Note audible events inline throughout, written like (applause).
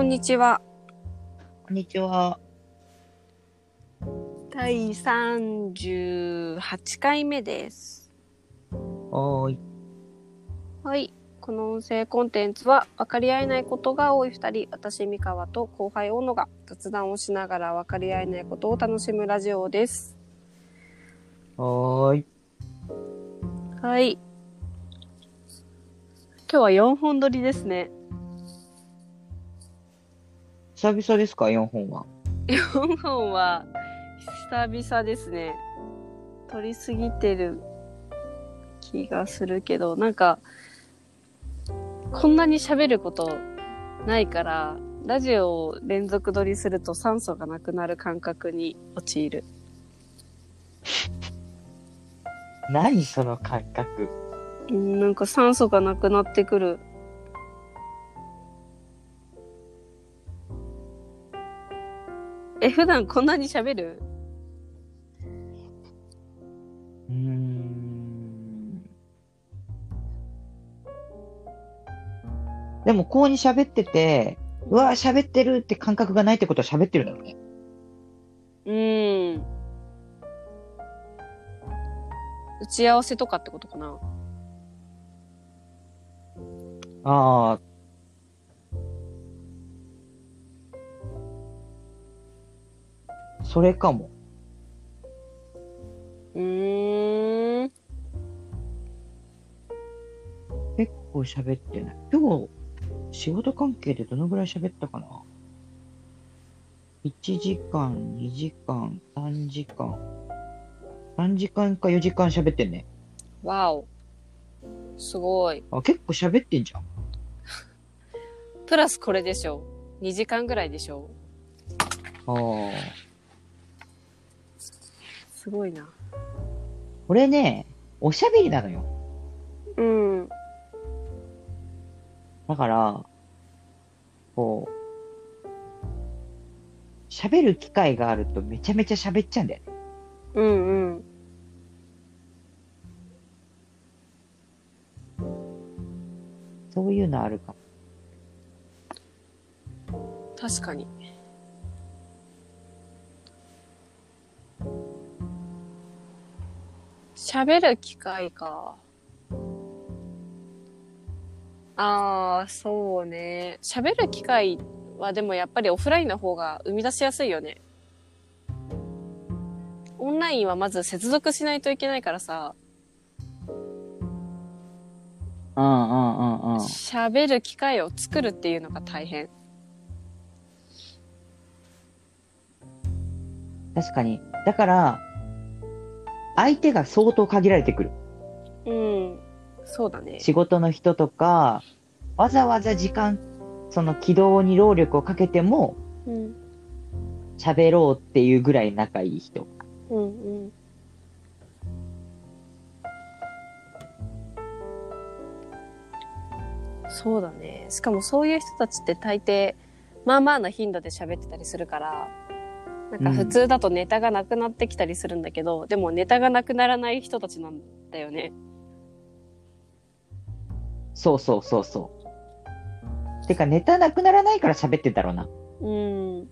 こんにちは。こんにちは。第38回目です。はーい。はい。この音声コンテンツは分かり合えないことが多い二人、私、三河と後輩、小野が雑談をしながら分かり合えないことを楽しむラジオです。はーい。はい。今日は4本撮りですね。久々ですか、4本は。4本は久々ですね。撮りすぎてる気がするけど、なんか、こんなに喋ることないから、ラジオを連続撮りすると酸素がなくなる感覚に陥る。(laughs) 何その感覚？うんなんか酸素がなくなってくる。え、普段こんなに喋る？うーん。でも、こうに喋ってて、うわー喋ってるって感覚がないってことは喋ってるだろうね。うん。打ち合わせとかってことかなああ。それかも。うーん。結構喋ってない。今日、仕事関係でどのぐらい喋ったかな ?1 時間、2時間、3時間。3時間か4時間喋ってんね。わお。すごい。あ、結構喋ってんじゃん。プラスこれでしょ。2時間ぐらいでしょ。ああ。すごいな。これね、おしゃべりなのよ。うん。だから、こう、喋る機会があるとめちゃめちゃ喋っちゃうんだよね。うんうん。そういうのあるかも。確かに。喋る機会か。ああ、そうね。喋る機会はでもやっぱりオフラインの方が生み出しやすいよね。オンラインはまず接続しないといけないからさ、うんうんうんうん。喋る機会を作るっていうのが大変。確かに。だから、相手が相当限られてくる。うん。そうだね。仕事の人とか、わざわざ時間、その起動に労力をかけてもうん。喋ろうっていうぐらい仲いい人。うんうん。そうだね。しかもそういう人たちって大抵、まあまあな頻度で喋ってたりするから、なんか普通だとネタがなくなってきたりするんだけど、でもネタがなくならない人たちなんだよね。そうそうそうそう。てかネタなくならないから喋ってんだろうな。うん。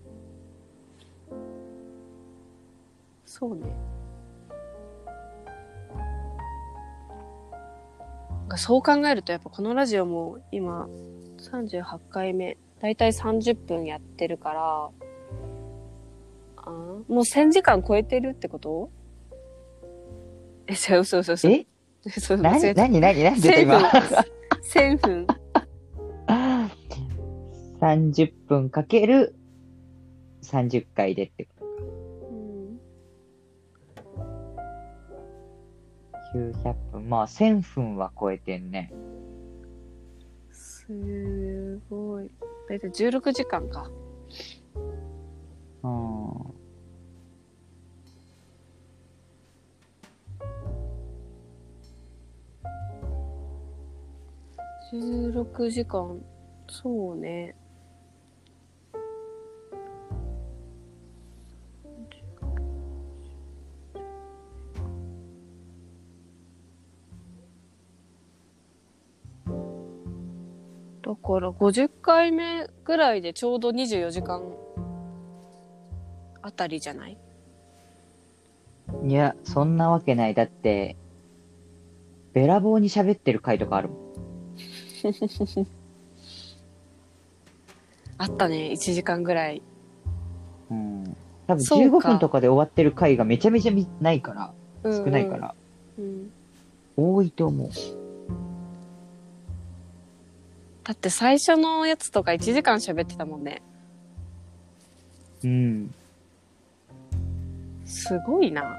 そうね。そう考えるとやっぱこのラジオも今38回目、だいたい30分やってるから、もう1000時間超えてるってこと？え、じゃあ嘘嘘嘘。え？嘘嘘なになになになんで今。1000分。30分かける30回でってこうんと。900分。まあ1000分は超えてんね。すごい。だいたい16時間か。うん。16時間。そうね。だから50回目ぐらいでちょうど24時間あたりじゃない？いや、そんなわけない。だって、べらぼうに喋ってる回とかあるもん。(laughs) あったね、1時間ぐらい。うん。多分15そうか分とかで終わってる回がめちゃめちゃみないから、うんうん少ないから、うん。多いと思う。だって最初のやつとか1時間喋ってたもんね。うん。すごいな。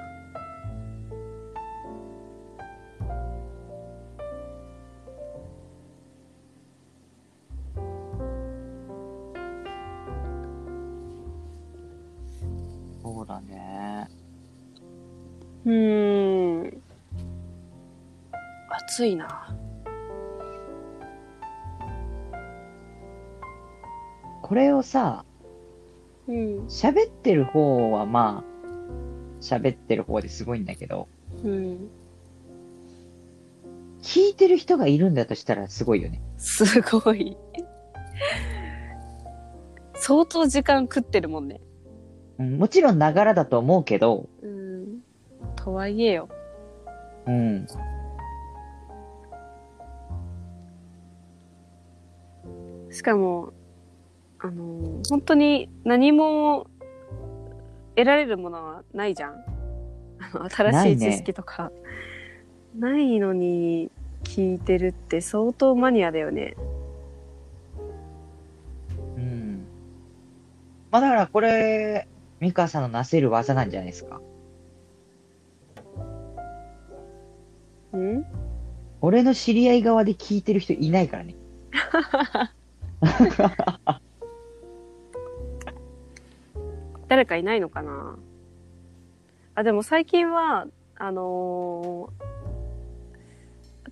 暑いな。これをさ、うん。喋ってる方はまあ、喋ってる方ですごいんだけど、うん。聞いてる人がいるんだとしたらすごいよね。すごい。相当時間食ってるもんね。うん、もちろんながらだと思うけど、うん。とはいえよ。うん。しかも、あのー本当に何も得られるものはないじゃん。あの新しい知識とか。ないのに聞いてるって相当マニアだよね。うん。まあだからこれ、ミカさんのなせる技なんじゃないですか。ん？俺の知り合い側で聞いてる人いないからね。(laughs) (laughs) 誰かいないのかな？あ、でも最近は、あのー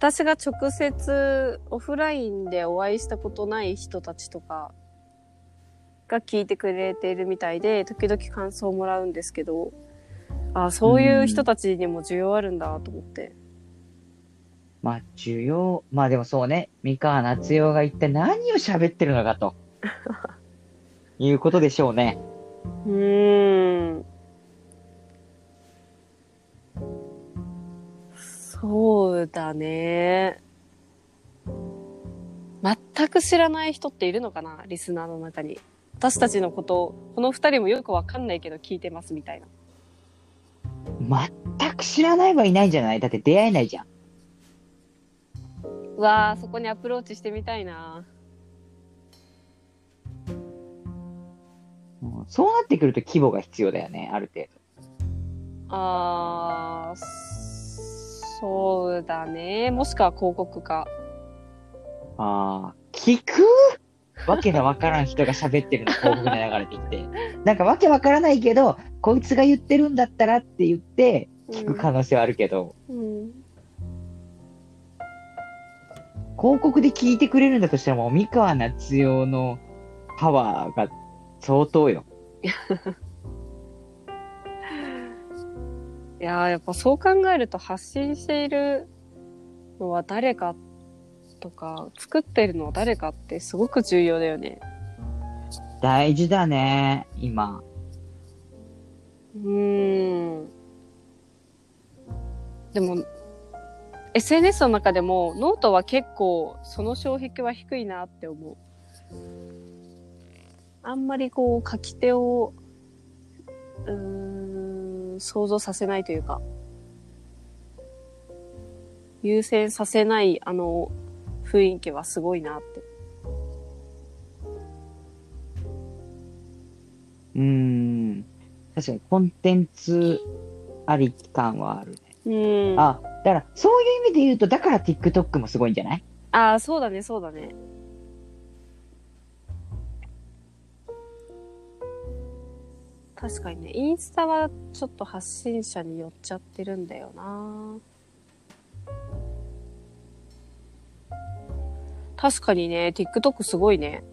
私が直接オフラインでお会いしたことない人たちとかが聞いてくれているみたいで、時々感想をもらうんですけど、あ、そういう人たちにも需要あるんだと思って。まあ、需要、まあでもそうね、三河夏代が一体何を喋ってるのかと。(laughs) いうことでしょうね。うーん。そうだね。全く知らない人っているのかなリスナーの中に。私たちのことを、この二人もよくわかんないけど聞いてますみたいな。全く知らないはいないんじゃないだって出会えないじゃん。うわー、そこにアプローチしてみたいな。うんそうなってくると規模が必要だよね、ある程あー、そうだね。もしくは広告か。度。ああ、聞く？わけがわからん人が喋ってるの広告で流れてきて。(laughs) なんかわけわからないけど、こいつが言ってるんだったらって言って、聞く可能性はあるけど、うん。広告で聞いてくれるんだとしたらもう三河夏代のパワーが相当よ。(laughs) いやーやっぱそう考えると発信しているのは誰かとか、作ってるのは誰かってすごく重要だよね。大事だね、今。うーん。でも、SNS の中でもノートは結構その障壁は低いなって思う。あんまりこう書き手を、うーん、想像させないというか、優先させないあの雰囲気はすごいなって。うーん。確かにコンテンツありき感はあるね。うん。あ、だからそういう意味で言うと、だから TikTok もすごいんじゃない？ああ、そうだね、そうだね。確かにね、インスタはちょっと発信者に寄っちゃってるんだよな。確かにね、TikTok すごいね。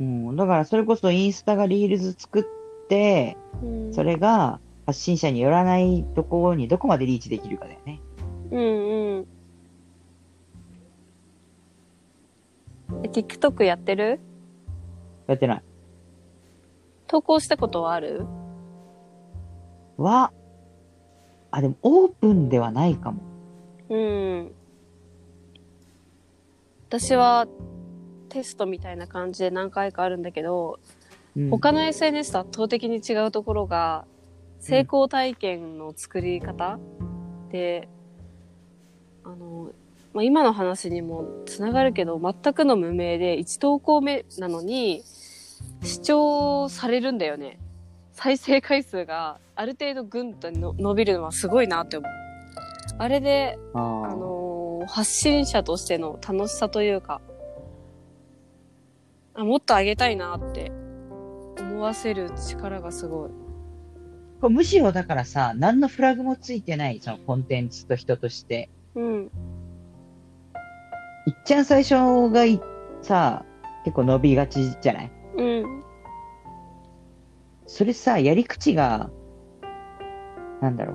うん。だからそれこそインスタがリールズ作って、うん、それが発信者によらないところにどこまでリーチできるかだよね。うんうん。え、TikTok やってる？やってない。投稿したことはある？は、あ、でもオープンではないかも。うん。私はテストみたいな感じで何回かあるんだけど、うん他の SNS と圧倒的に違うところが、成功体験の作り方で、あの、まあ、今の話にもつながるけど、全くの無名で1投稿目なのに、視聴されるんだよね。再生回数がある程度ぐんとの伸びるのはすごいなって思う。あれで、ああーのー発信者としての楽しさというか、あもっと上げたいなって思わせる力がすごい。これむしろだからさ、何のフラグもついてない、そのコンテンツと人として。うん。いっちゃん最初がいさ、結構伸びがちじゃない？うん。それさ、やり口が、なんだろ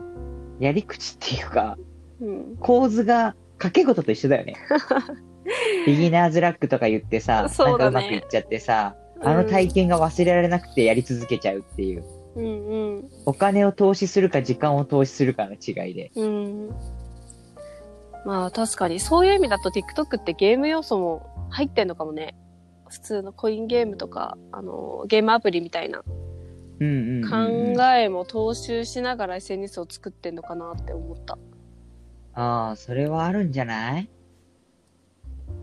う。やり口っていうか、うん。構図が掛け事と一緒だよね。(laughs) ビギナーズラックとか言ってさ、ねなんかうまくいっちゃってさ、あの体験が忘れられなくてやり続けちゃうっていう。うんうん。お金を投資するか時間を投資するかの違いで。うん。まあ確かに、そういう意味だと TikTok ってゲーム要素も入ってんのかもね。普通のコインゲームとか、あの、ゲームアプリみたいなうんうんうんうん、考えも踏襲しながら SNS を作ってんのかなって思った。ああ、それはあるんじゃない？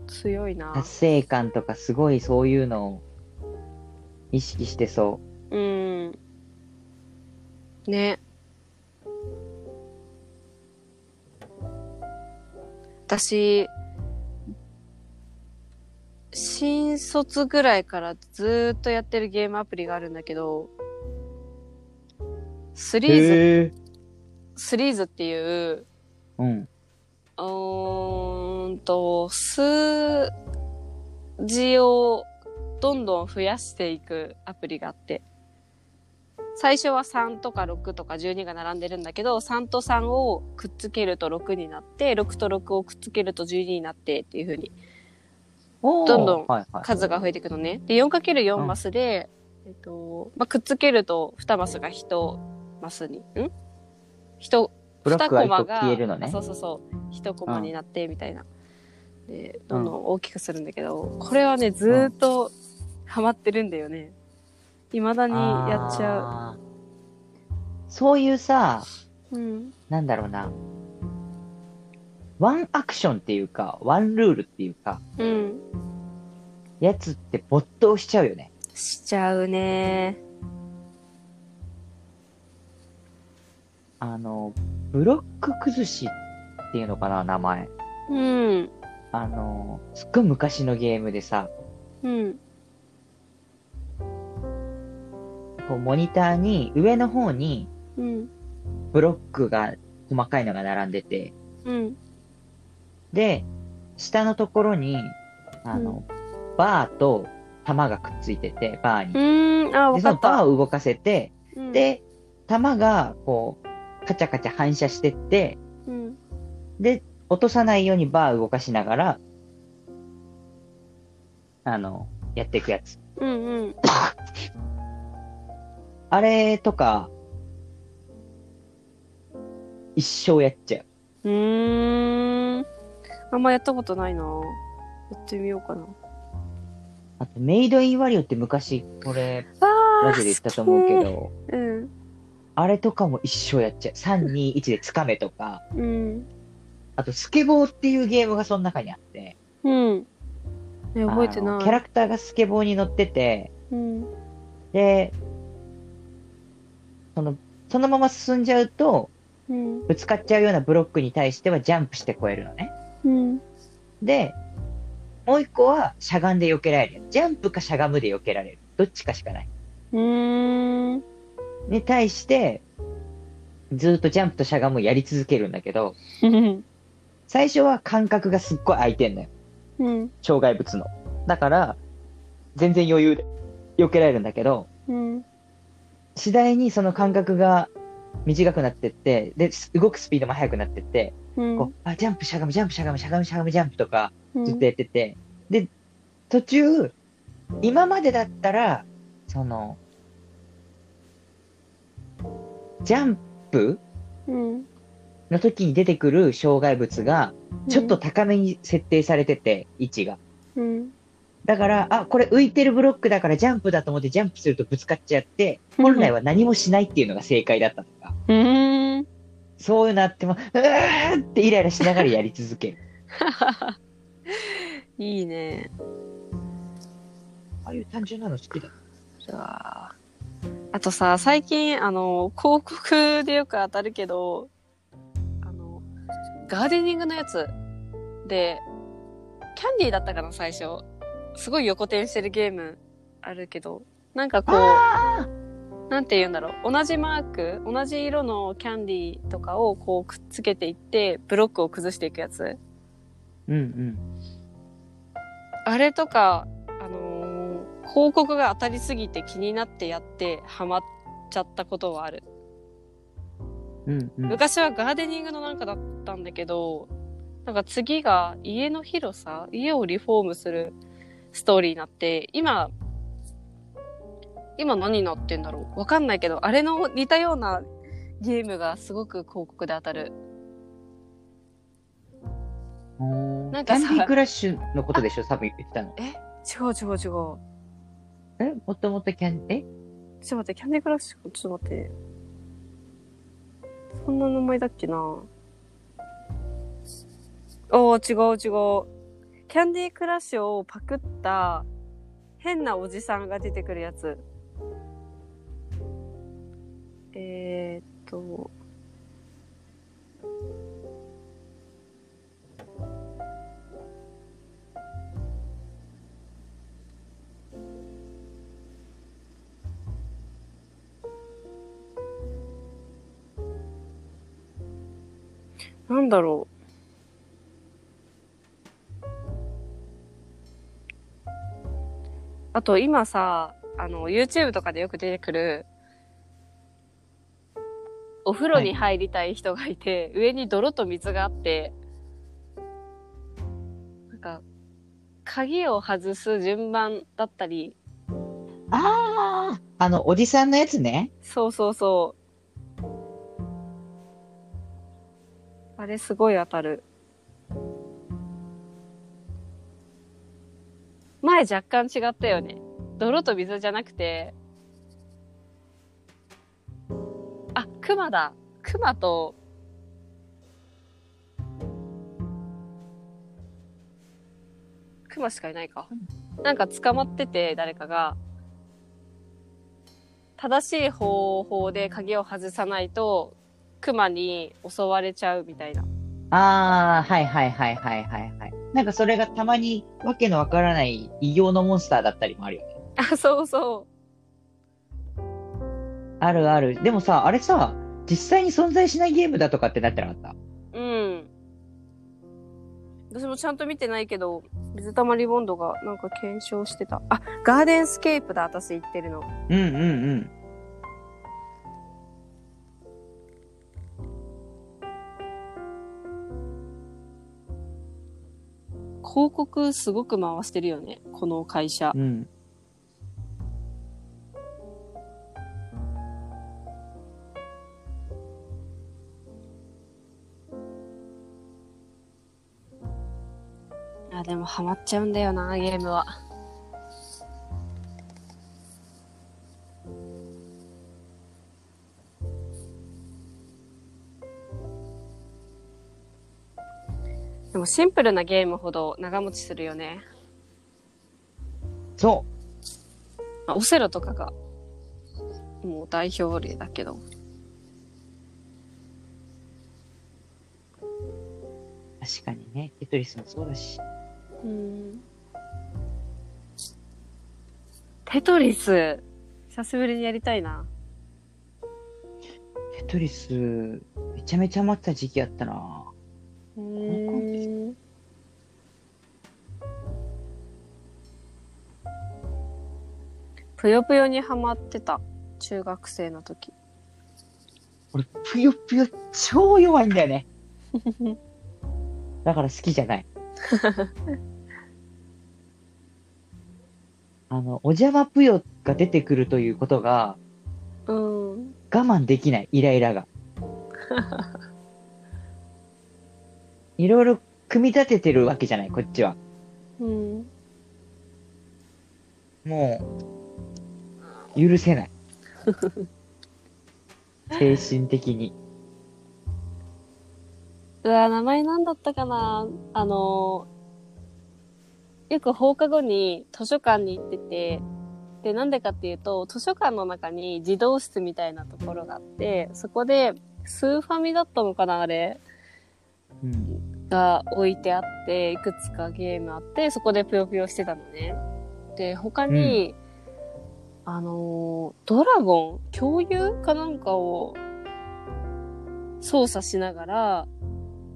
強いな。達成感とかすごいそういうのを意識してそうん。ね。私、新卒ぐらいからずーっとやってるゲームアプリがあるんだけど、スう。リーズ。スリーズっていう、うん。うーんと、数字をどんどん増やしていくアプリがあって、最初は3とか6とか12が並んでるんだけど、3と3をくっつけると6になって、6と6をくっつけると12になってっていう風にどんどんはいはい、数が増えていくのね。で、4×4 うんマスで、えっと、まあ、くっつけると2マスが1マスに、ん ?1、ブロックが一個二コマがね。そうそうそう一コマになってみたいな、でどんどん大きくするんだけど、これはねずーっとハマってるんだよね未だにやっちゃあー。そういうさ、ううん。なんだろうな。ワンアクションっていうか、ワンルールっていうか、うん。やつって没頭しちゃうよね。しちゃうね。あの、ブロック崩しっていうのかな、名前。うん。あの、すっごい昔のゲームでさ、うんこうモニターに、上の方にうん。ブロックが、細かいのが並んでて、うん。で、下のところに、あの、バーと弾がくっついてて、バーうに。ーん。あで、そのバーを動かせて、うん。で、弾が、こう、カチャカチャ反射してって、うん。で、落とさないようにバー動かしながら、あの、やっていくやつ。うんうん (laughs) あれとか、一生やっちゃう。うーん。あんまやったことないな。やってみようかな。あと、メイドインワリオって昔、これ、あラジオで言ったと思うけど、うん。あれとかも一生やっちゃう。3、2、1でつかめとか、うん。あと、スケボーっていうゲームがその中にあって、うん。え覚えてない。キャラクターがスケボーに乗ってて、うん。で、その、そのまま進んじゃうと、うんぶつかっちゃうようなブロックに対してはジャンプして越えるのね。うんで、もう一個はしゃがんで避けられる。ジャンプかしゃがむで避けられる。どっちかしかない。うーんに対して、ずっとジャンプとしゃがむをやり続けるんだけど、うん最初は感覚がすっごい空いてんのよ。うん障害物の。だから、全然余裕で避けられるんだけど、うん次第にその間隔が短くなってって、で、動くスピードも速くなってって、うんこう、あ、ジャンプしゃがむ、ジャンプしゃがむ、しゃがむしゃがむジャンプとか、うんずっとやってて、で、途中、今までだったら、その、ジャンプうん。の時に出てくる障害物が、ちょっと高めに設定されてて、位置が。うん。だから、あ、これ浮いてるブロックだからジャンプだと思ってジャンプするとぶつかっちゃって、本来は何もしないっていうのが正解だったとか、うーん。そういうのあっても、うーってイライラしながらやり続ける。(laughs) いいね。ああいう単純なの好きだ。うわあとさ、最近、あの、広告でよく当たるけど、あの、ガーデニングのやつで、キャンディーだったかな、最初。すごい横転してるゲームあるけど、なんかこう、あなんて言うんだろう。同じマーク、同じ色のキャンディーとかをこうくっつけていって、ブロックを崩していくやつ。うんうん。あれとか、あのー広告が当たりすぎて気になってやってハマっちゃったことはある。うんうん。昔はガーデニングのなんかだったんだけど、なんか次が家の広さ、家をリフォームするストーリーになって、今、今何になってんだろうわかんないけど、あれの似たようなゲームがすごく広告で当たる。ななんんかさかキャンディークラッシュのことでしょ？多分言ってたの。え？違う違う違う。え？もともとキャン、え？ちょっと待って、キャンディークラッシュ、ちょっと待って。そんな名前だっけな？おー、違う違う。キャンディークラッシュをパクった変なおじさんが出てくるやつ。えー、っと。なんだろう。あと今さ、あの、YouTube とかでよく出てくる、お風呂に入りたい人がいて、上に泥と水があって、なんか、鍵を外す順番だったり、あああの、おじさんのやつね。そうそうそう。あれすごい当たる。前若干違ったよね。泥と水じゃなくて、あ、熊だ。熊と、熊しかいないか。なんか捕まってて、誰かが、正しい方法で鍵を外さないと、熊に襲われちゃうみたいな。ああ、はいはいはいはいはいはい。なんかそれがたまにわけのわからない異形のモンスターだったりもあるよね。あ、そうそあるある。でもさ、あれさ、実際に存在しないゲームだとかってなってなかった？う。うん。私もちゃんと見てないけど、水溜りボンドがなんか検証してた。あ、ガーデンスケープだ、私言ってるの。うんうんうん。広告すごく回してるよね、この会社。うん。あ、でもハマっちゃうんだよな、ゲームは。でもシンプルなゲームほど長持ちするよね。そまあオセロとかが、もう代表例だけど。う。確かにね。テトリスもそうだし。うん。テトリス、久しぶりにやりたいな。テトリス、めちゃめちゃ待った時期あったな。ぷよぷよにハマってた。中学生の時。俺、ぷよぷよ超弱いんだよね。(laughs) だから好きじゃない。(laughs) あの、お邪魔ぷよが出てくるということが、うん。我慢できない、イライラが。いろいろ組み立ててるわけじゃない、こっちは。うん。もう、許せない。(laughs) 精神的に。うわ、名前なんだったかなあの、よく放課後に図書館に行ってて、で、なんでかっていうと、図書館の中に児童室みたいなところがあって、そこで、スーファミだったのかなあれうん。が置いてあって、いくつかゲームあって、そこでぷよぷよしてたのね。で、他に、あのードラゴン共有かなんかを操作しながら、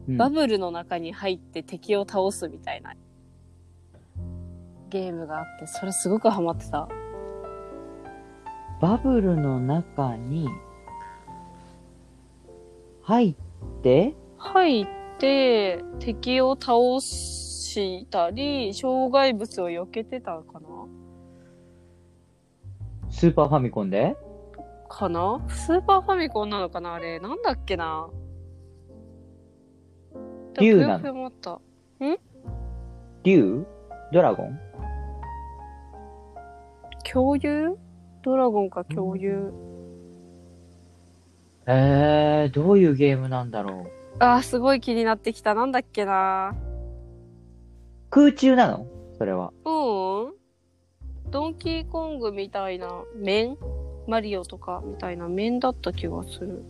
うん。バブルの中に入って敵を倒すみたいなゲームがあって、それすごくハマってた。バブルの中に入って、入って、敵を倒したり、障害物を避けてたかなスーパーファミコンで？かな？スーパーファミコンなのかな？あれ。なんだっけな？竜なの？もあった。竜ドラゴン？共有？ドラゴンか共有。えー、どういうゲームなんだろう？あー、すごい気になってきた。なんだっけな？空中なの？それは。うん。ドンキーコングみたいな面マリオとかみたいな面だった気がする。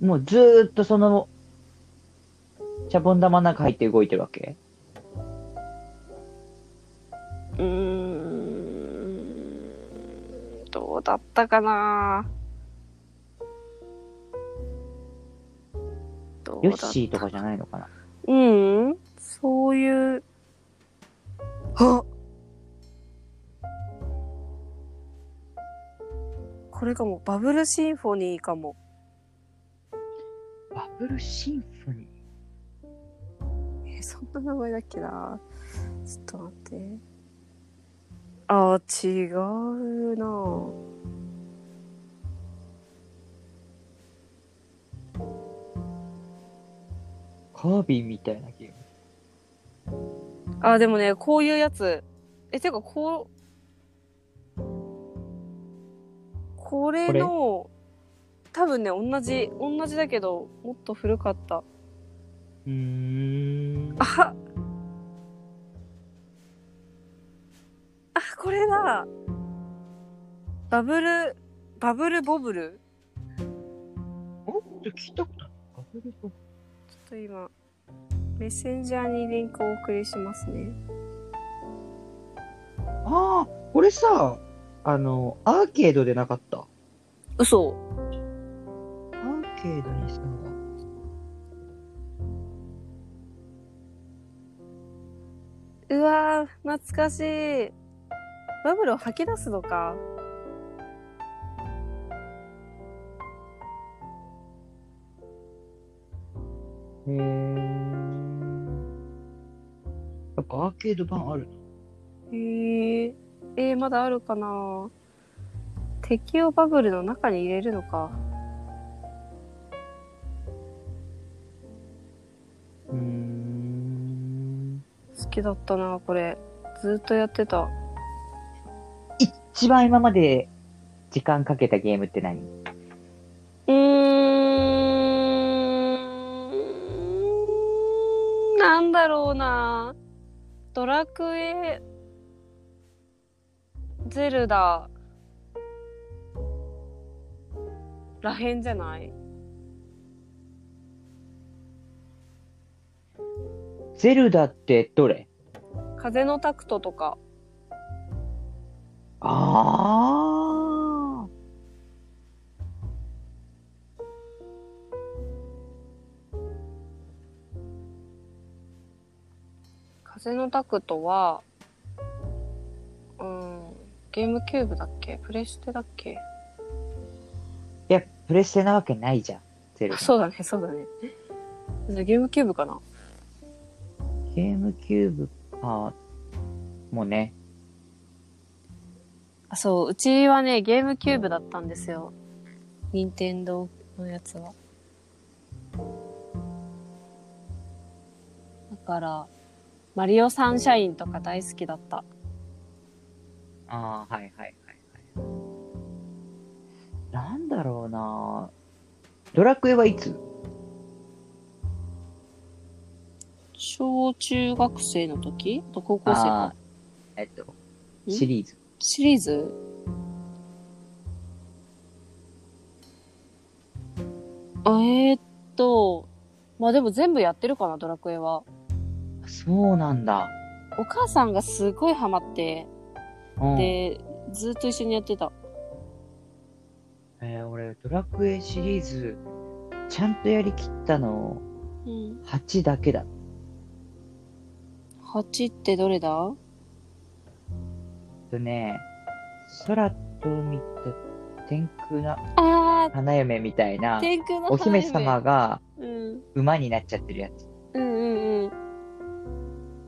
もうずーっとその、シャボン玉の中入って動いてるわけ？うーん。どうだったかな？どうだったヨッシーとかじゃないのかな？うん。そういう。あこれかも。バブルシンフォニーかも。バブルシンフォニー？え、そんな名前だっけな？ちょっと待って。あー、違うなカービィみたいなゲーム？あ、でもね、こういうやつ。え、てか、こう、これの、多分ね、同じ、同じだけど、もっと古かった。うーん。ああ、これだバブル、バブルボブル？お聞いたことない。バブルボちょっと今、メッセンジャーにリンクをお送りしますね。ああ、これさ、あの、アーケードでなかった？嘘アーケードにさ、うわー、懐かしい。バブルを吐き出すのか。へえ。やっぱアーケード版あるへえ。えー、まだあるかな？敵をバブルの中に入れるのか。うーん。好きだったな、これ。ずっとやってた。一番今まで時間かけたゲームって何？うーん。なんだろうな。ドラクエ、ゼルダ、らへんじゃない？ゼルダってどれ？風のタクトとか。ああ。風のタクトは、うん、ゲームキューブだっけ？プレステだっけ？いや、プレステなわけないじゃん。ゼル。(laughs) そうだね、そうだね。じゃあゲームキューブかな？ゲームキューブか、もね。あそう、うちはね、ゲームキューブだったんですよ。任天堂のやつは。だから、マリオサンシャインとか大好きだった。ああ、はいはいはいはい。なんだろうなドラクエはいつ？小中学生の時？あと高校生あかー。えっと、シリーズ。シリーズ？あえー、っと、まあでも全部やってるかな、ドラクエは。そうなんだ。お母さんがすごいハマって、うん、で、ずっと一緒にやってた。えー俺、ドラクエシリーズ、ちゃんとやりきったの、うん。8だけだ。8ってどれだ？とね、空と海と天空なあ花嫁みたいなー、、天空のお姫様がうん。馬になっちゃってるやつ。うんうんうん。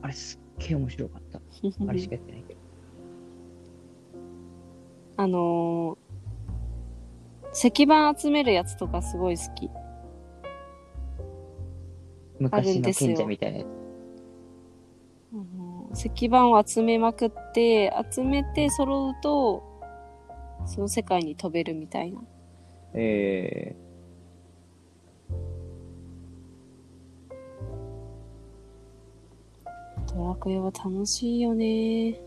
あれすっげえ面白かった。(laughs) あれしかやってない。あのー、石板集めるやつとかすごい好き。昔のですよ賢者みたいな石板を集めまくって、集めて揃うと、その世界に飛べるみたいな。えドラクエは楽しいよね。で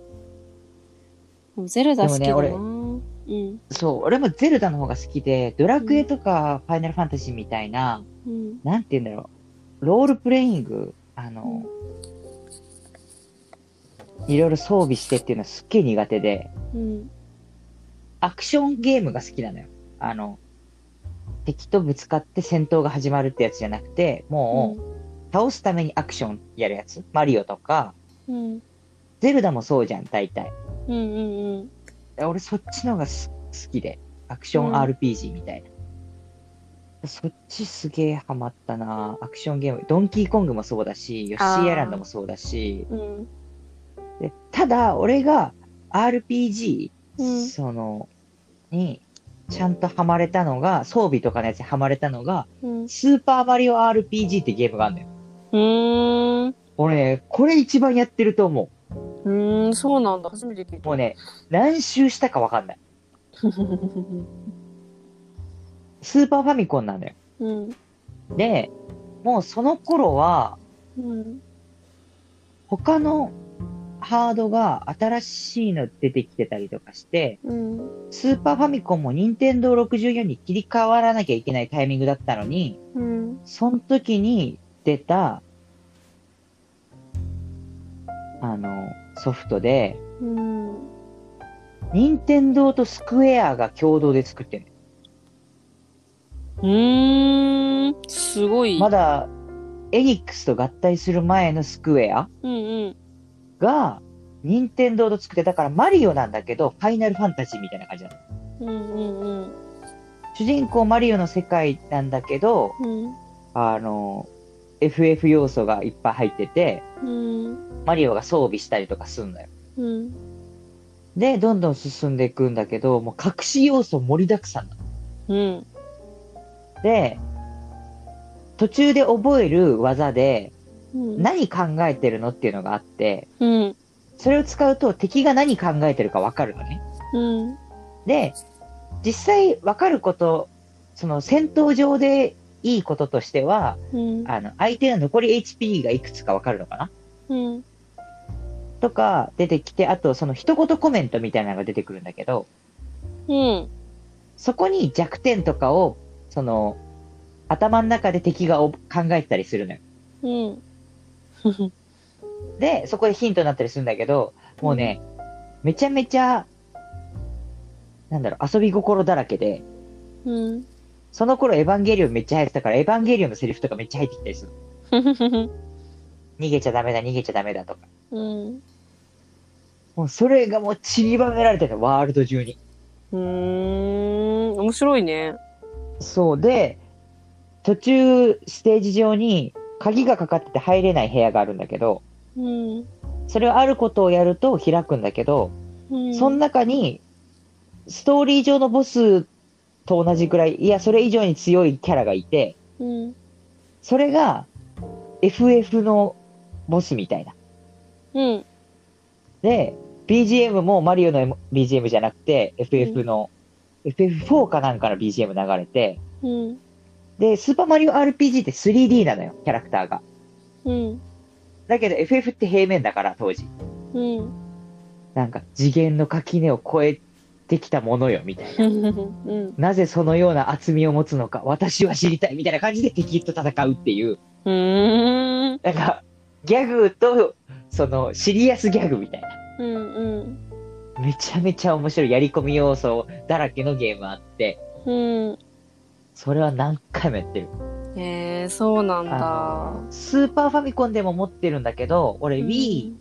もゼルダ好きだな。でうん。ー、そう、俺もゼルダの方が好きで、ドラクエとかファイナルファンタジーみたいな、うん。なんて言うんだろう、ロールプレイング、あの、いろいろ装備してっていうのはすっげえ苦手で、うん。アクションゲームが好きなのよ。あの、敵とぶつかって戦闘が始まるってやつじゃなくて、もう、倒すためにアクションやるやつ。マリオとか、うん。ゼルダもそうじゃん、大体。うんうんうん。俺そっちのがす好きで、アクションうん RPG みたいな。そっちすげえハマったなアクションゲーム。ドンキーコングもそうだし、ヨッシーアイランドもそうだし、うん。でただ、俺が RPG、うんその、に、ちゃんとハマれたのが、装備とかのやつにハマれたのが、うん。スーパーマリオ RPG ってゲームがあるんだよ。うーん。俺ね、これ一番やってると思うーん、そうなんだ。初めて聞いう。た。もうね、何周したかわかんない。(laughs) スーパーファミコンなんだよ。うん。で、もうその頃は、うん。他のハードが新しいの出てきてたりとかして、うん。スーパーファミコンも任天堂64に切り替わらなきゃいけないタイミングだったのに、うん。その時に出た、あの、ソフトで、うん。任天堂とスクエアが共同で作ってるうーん。すごい。まだ、エニックスと合体する前のスクエア。が、任天堂と作って、だからマリオなんだけど、ファイナルファンタジーみたいな感じなの。うんうんうん。主人公マリオの世界なんだけど、うん。あの、FF 要素がいっぱい入ってて、うん。マリオが装備したりとかするんだよ。うん。で、どんどん進んでいくんだけど、もう隠し要素盛りだくさんなの。うん。で、途中で覚える技で、うん。何考えてるのっていうのがあって、うん。それを使うと敵が何考えてるかわかるのね。うん。で、実際わかること、その戦闘上でいいこととしては、うん。あの、相手の残り HP がいくつかわかるのかな？うん。とか出てきて、あとその一言コメントみたいなのが出てくるんだけど、うん。そこに弱点とかを、その、頭の中で敵がお考えてたりするのよ。うん。で、そこでヒントになったりするんだけど、もうね、めちゃめちゃ、なんだろう、遊び心だらけで、うん。その頃エヴァンゲリオンめっちゃ流行ってたから、エヴァンゲリオンのセリフとかめっちゃ入ってきたりする。(laughs) 逃げちゃダメだ、逃げちゃダメだとか。うん。もうそれがもう散りばめられてるの、ワールド中に。うーん。面白いね。そうで、途中ステージ上に鍵がかかってて入れない部屋があるんだけど、うん。それをあることをやると開くんだけうど、ん。その中にストーリー上のボスと同じくらい、いや、それ以上に強いキャラがいて、うん。それが FF のボスみたいな。うん。で、BGM もマリオの BGM じゃなくて、FF の、FF4 かなんかの BGM 流れて、うん。で、スーパーマリオ RPG って 3D なのよ、キャラクターが。うん。だけど FF って平面だから、当時。うん。なんか次元の垣根を越えてきたものよ、みたいな。うん。なぜそのような厚みを持つのか、私は知りたい、みたいな感じで敵と戦うっていう、うん。なんか、ギャグと、その、シリアスギャグみたいな。うん。うん。めちゃめちゃ面白いやり込み要素だらけのゲームあって、うん。それは何回もやってる。えー、そうなんだあ。スーパーファミコンでも持ってるんだけど、俺 Wii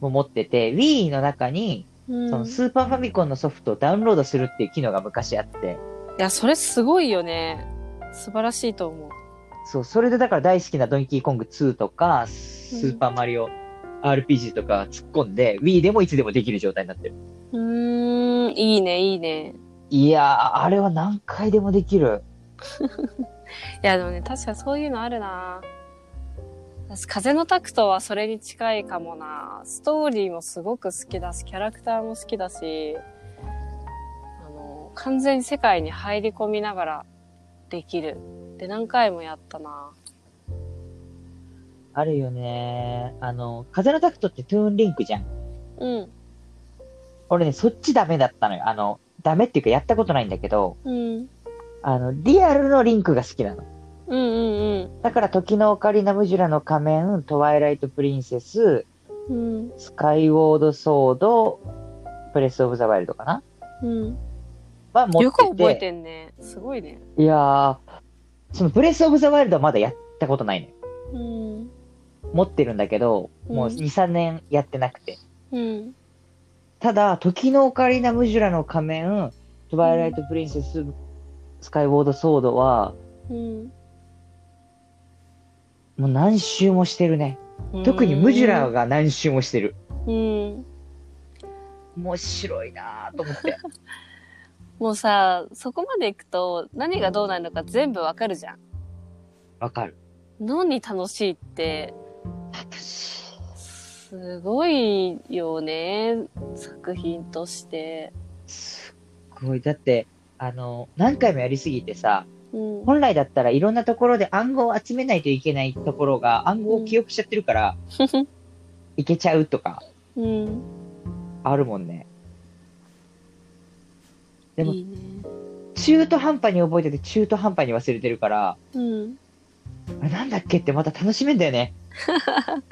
も持ってて、Wii の中に、うん。そのスーパーファミコンのソフトをダウンロードするっていう機能が昔あって、いや、それすごいよね。素晴らしいと思う。そう、それでだから大好きなドンキーコング2とか、スーパーマリオ RPG とか突っ込んで、Wii でもいつでもできる状態になってる。うーん、いいね、いいね。いやー、あれは何回でもできる。(laughs) いや、でもね、確かそういうのあるな。私、風のタクトはそれに近いかもな。ストーリーもすごく好きだし、キャラクターも好きだし、あの、完全に世界に入り込みながらできる。で、何回もやったな。あるよねあの、風のタクトってトゥーンリンクじゃん。うん、俺ね、そっちダメだったのよ。あの、ダメっていうかやったことないんだけど、うん、あの、リアルのリンクが好きなの。うん、うん、だから、時のオカリナムジュラの仮面、トワイライトプリンセス、うん、スカイウォードソード、プレスオブザワイルドかな？うん。は持ってて。よく覚えてんね。すごいね。いやー、そのプレスオブザワイルドはまだやったことないのよ。うん、持ってるんだけど、もううん2、3年やってなくて。うん、ただ、時のオカリナムジュラの仮面、トワイライトプリンセス、スカイウォードソードは、うん。もう何周もしてるね。特にムジュラが何周もしてる。うん。面白いなぁと思って。(laughs) もうさ、そこまで行くと何がどうなるのか全部わかるじゃん。わかる。のに楽しいって、私、すごいよね。作品として。すっごい。だって、あの、何回もやりすぎてさ、うん。本来だったらいろんなところで暗号を集めないといけないところが暗号を記憶しちゃってるから、(laughs) いけちゃうとか、うん。あるもんね。でもいいね。中途半端に覚えてて中途半端に忘れてるから、うん。なんだっけってまた楽しめんだよね。(laughs)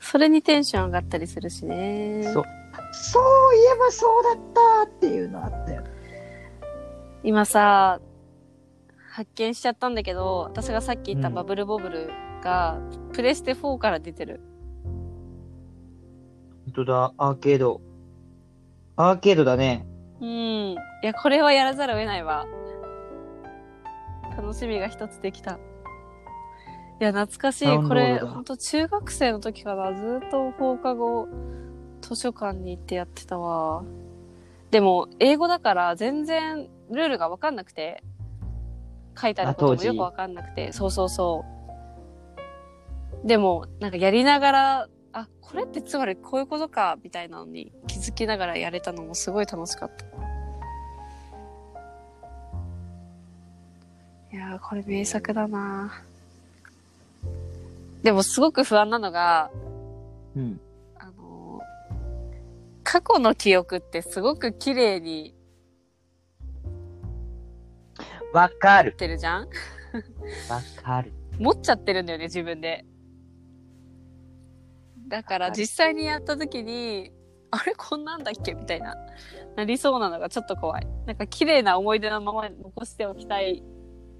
それにテンション上がったりするしね。そう。そういえばそうだったっていうのあったよ。今さ、発見しちゃったんだけど、私がさっき言ったうんバブルボブルが、プレステ4から出てる。本当だ、アーケード。アーケードだね。うん。いや、これはやらざるを得ないわ。楽しみが一つできた。いや、懐かしい。これ、ほんと中学生の時からずっと放課後、図書館に行ってやってたわ。でも、英語だから全然ルールがわかんなくて、書いてあることもよくわかんなくて、そうそうそう。でも、なんかやりながら、あ、これってつまりこういうことか、みたいなのに気づきながらやれたのもすごい楽しかった。いやー、これ名作だなでもすごく不安なのが、うん。あのー過去の記憶ってすごく綺麗にわかる。ってるじゃん？わかる。持っちゃってるんだよね、自分で。だから実際にやった時に、あれこんなんだっけ？みたいな、なりそうなのがちょっと怖い。なんか綺麗な思い出のまま残しておきたい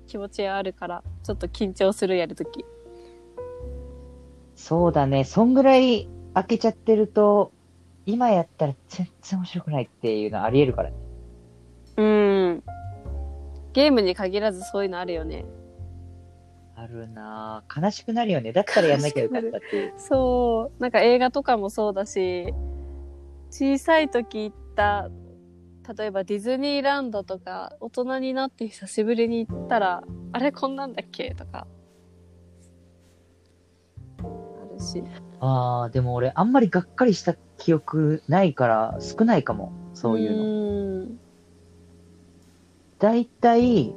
気持ちがあるから、ちょっと緊張するやるとき。そうだね。そんぐらい開けちゃってると、今やったら全然面白くないっていうのあり得るからね。うん。ゲームに限らずそういうのあるよね。あるなぁ。悲しくなるよね。だったらやんなきゃよかったっていう。そう。なんか映画とかもそうだし、小さい時行った例えばディズニーランドとか大人になって久しぶりに行ったらあれこんなんだっけとかあるしああ、でも俺、あんまりがっかりした記憶ないから少ないかも。そういうの。のだいたい、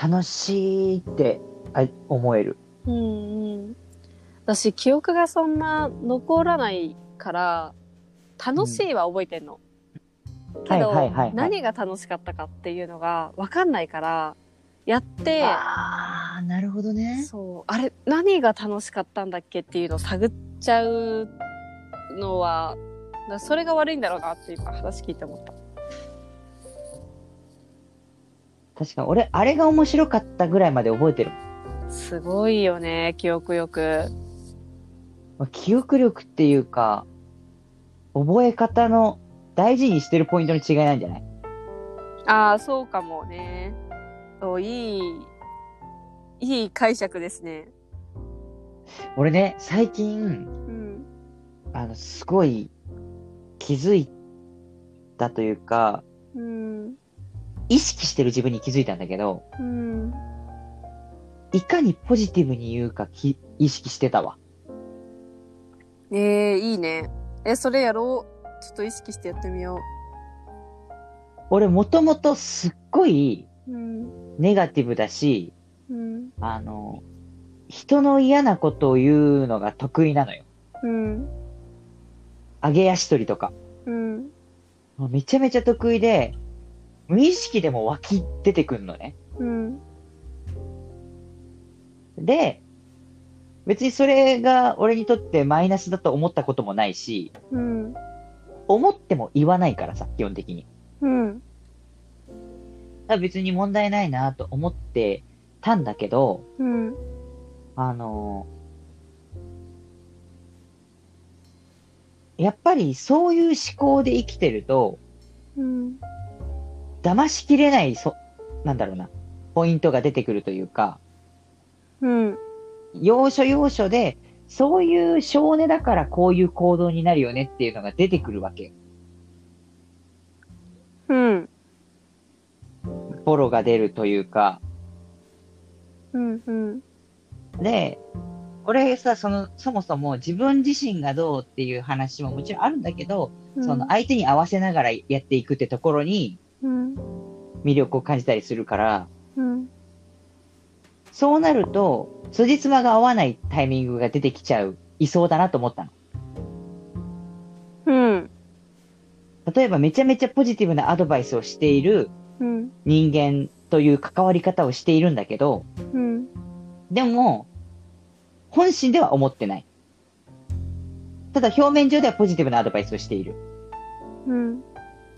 楽しいってあ思える。うんうん。私記憶がそんな残らないから楽しいは覚えてんの、けど、はいはいはいはい。何が楽しかったかっていうのが分かんないからやってああ、なるほどね。そう。あれ何が楽しかったんだっけっていうのを探っちゃうのはそれが悪いんだろうなって今話聞いて思った確かに、俺、あれが面白かったぐらいまで覚えてる。すごいよね記憶力。まあ記憶力っていうか、覚え方の大事にしてるポイントの違いなんじゃない？ああそうかもね。おいいいい解釈ですね。俺ね、最近、うん。あの、すごい気づいたというか、うん意識してる自分に気づいたんだけど、うんいかにポジティブに言うかき意識してたわ。えー、いいね。えそれやろう？ちょっと意識してやってみよ俺もともとすっごいネガティブだし、うん。あの、人の嫌なことを言うのが得意なのよ。うん。上げ足取りとか。うん。めちゃめちゃ得意で、無意識でも湧き出てくんのね。うんで、別にそれが俺にとってマイナスだと思ったこともないし、うん思っても言わないからさ、基本的に。うんだ別に問題ないなと思ってたんだけど、うんあのやっぱりそういう思考で生きてると、うん騙しきれない、そ、なんだろうな、ポイントが出てくるというか、うん要所要所で、そういう少年だからこういう行動になるよねっていうのが出てくるわけよ。うんボロが出るというか。うんうんで、俺さ、その、そもそも自分自身がどうっていう話ももちろんあるんだけど、その相手に合わせながらやっていくってところにうん魅力を感じたりするから、うん。そうなると、辻褄が合わないタイミングが出てきちゃう、いそうだなと思ったの。うん。例えばめちゃめちゃポジティブなアドバイスをしているうん。人間という関わり方をしているんだけど、うん。でも、本心では思ってない。ただ表面上ではポジティブなアドバイスをしている。うん。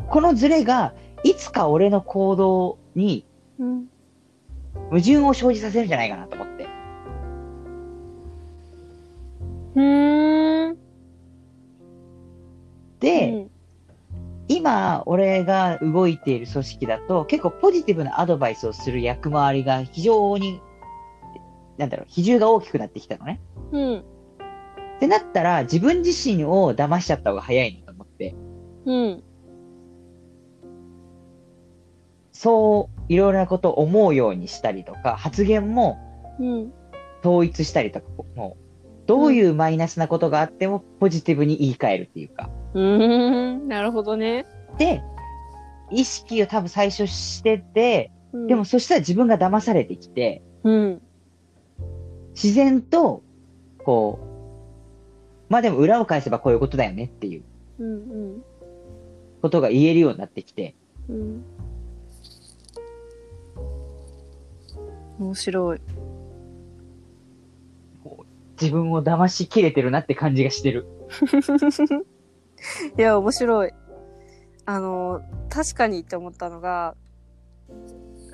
このズレが、いつか俺の行動にうん。矛盾を生じさせるんじゃないかなと思って。うん。で、今、俺が動いている組織だと、結構ポジティブなアドバイスをする役回りが非常に、なんだろう、比重が大きくなってきたのね。うん。ってなったら、自分自身を騙しちゃった方が早いなと思って、うんそう、いろいろなことを思うようにしたりとか、発言もうん。統一したりとか、もう、どういうマイナスなことがあってもポジティブに言い換えるっていうか。うんなるほどね。で、意識を多分最初してて、うん。でもそしたら自分が騙されてきて、うん。自然と、こう、まあでも裏を返せばこういうことだよねっていううん。ことが言えるようになってきて、うん面白い。自分を騙しきれてるなって感じがしてる。(laughs) いや面白い。あの確かにって思ったのが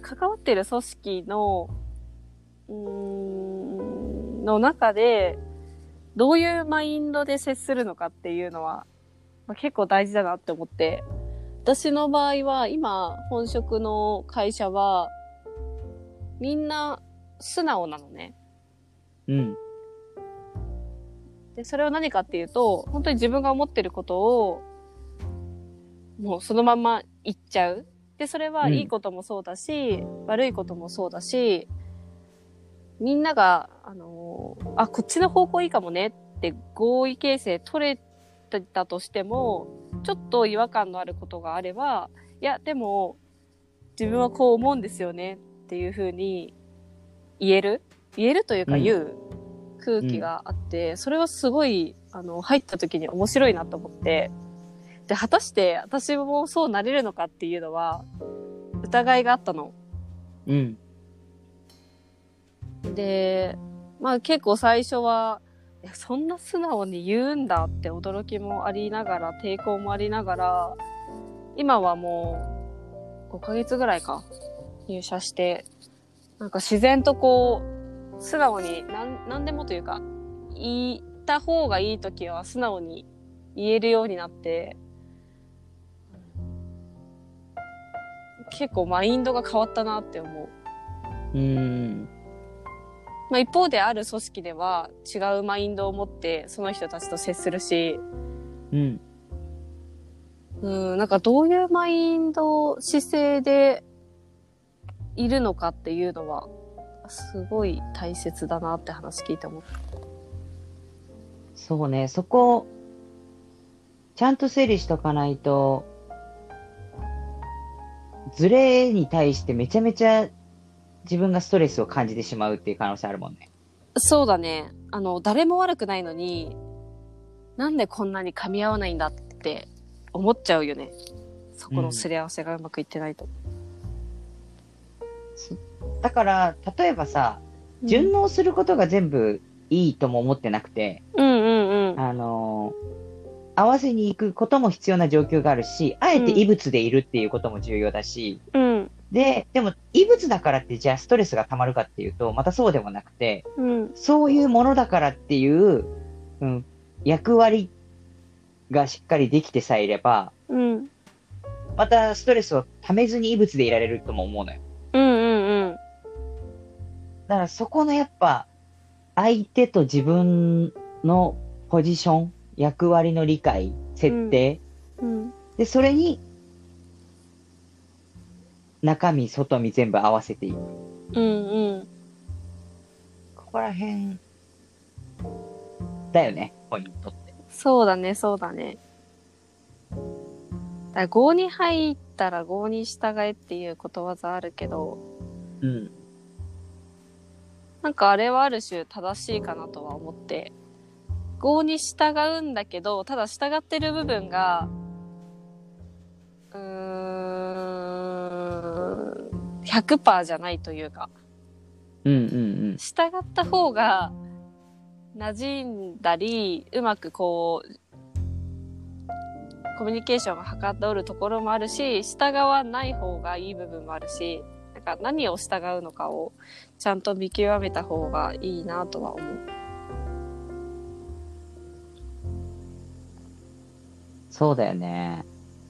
関わってる組織のうーんの中でどういうマインドで接するのかっていうのは、まあ、結構大事だなって思って。私の場合は今本職の会社はみんな素直なのね。うん。で、それは何かっていうと、本当に自分が思ってることを、もうそのまま行っちゃう。で、それはうんいいこともそうだし、悪いこともそうだし、みんなが、あのーあ、こっちの方向いいかもねって合意形成取れてたとしても、ちょっと違和感のあることがあれば、いや、でも、自分はこう思うんですよねっていうふうに言える？言えるというかうん言う空気があって、それはすごい、あの、入った時に面白いなと思って、で、果たして私もそうなれるのかっていうのは、疑いがあったの。うん。で、まあ結構最初は、いやそんな素直に言うんだって驚きもありながら、抵抗もありながら、今はもう5ヶ月ぐらいか、入社して、なんか自然とこう、素直になん、なんでもというか、言った方がいい時は素直に言えるようになって、結構マインドが変わったなって思う。うん。まあ、一方である組織では違うマインドを持ってその人たちと接するし、うん。うん、なんかどういうマインド姿勢でいるのかっていうのは、すごい大切だなって話聞いて思った。そうね、そこ、ちゃんと整理しとかないと、ズレに対してめちゃめちゃ自分がストレスを感じてしまうっていう可能性あるもんね。そうだね。あの、誰も悪くないのに、なんでこんなに噛み合わないんだって思っちゃうよね。そこのすり合わせがうまくいってないと。だから、例えばさ、順応することが全部いいとも思ってなくて、うんうんうん。あのー合わせに行くことも必要な状況があるし、あえて異物でいるっていうことも重要だし、うん。で、でも異物だからってじゃあストレスが溜まるかっていうと、またそうでもなくて、うん。そういうものだからっていう、うん、役割がしっかりできてさえいれば、うん。またストレスを溜めずに異物でいられるとも思うのよ。うんうんうん。だからそこのやっぱ、相手と自分のポジション、役割の理解、設定、うん。で、それに、中身、外身全部合わせていく。うんうん。ここら辺、だよね、ポイントって。そうだね、そうだね。だから郷に入ったら郷に従えっていうことわざあるけど、うん。なんかあれはある種正しいかなとは思って、郷に従うんだけど、ただ従ってる部分が、うーん、100%じゃないというか、うんうん。従った方が馴染んだり、うまくこう、コミュニケーションがはかどるところもあるし、従わない方がいい部分もあるし、なんか何を従うのかをちゃんと見極めた方がいいなとは思う。そうだよね。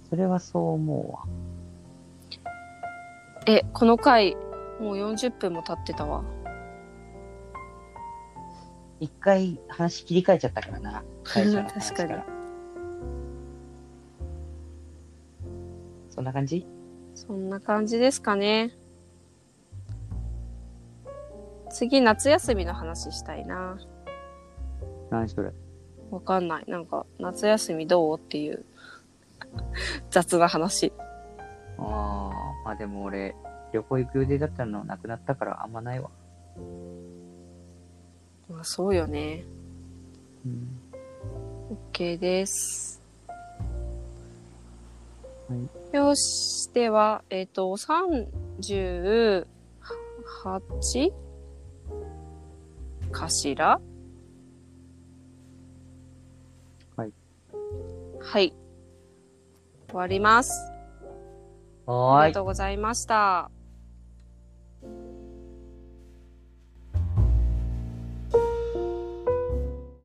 それはそう思うわ。え、この回、もう40分も経ってたわ。一回話切り替えちゃったからな。最初の話 (laughs) 確かにそんな感じ？そんな感じですかね。次、夏休みの話したいな。何それ？わかんない。なんか、夏休みどう？っていう (laughs) 雑な話。ああ、まあでも俺、旅行行く予定だったのなくなったからあんまないわ。まあ、そうよね。うん。OK です。はい。よし。では、えっ、と、38? かしら？はい。はい。終わります。あはーい。りがとうございました。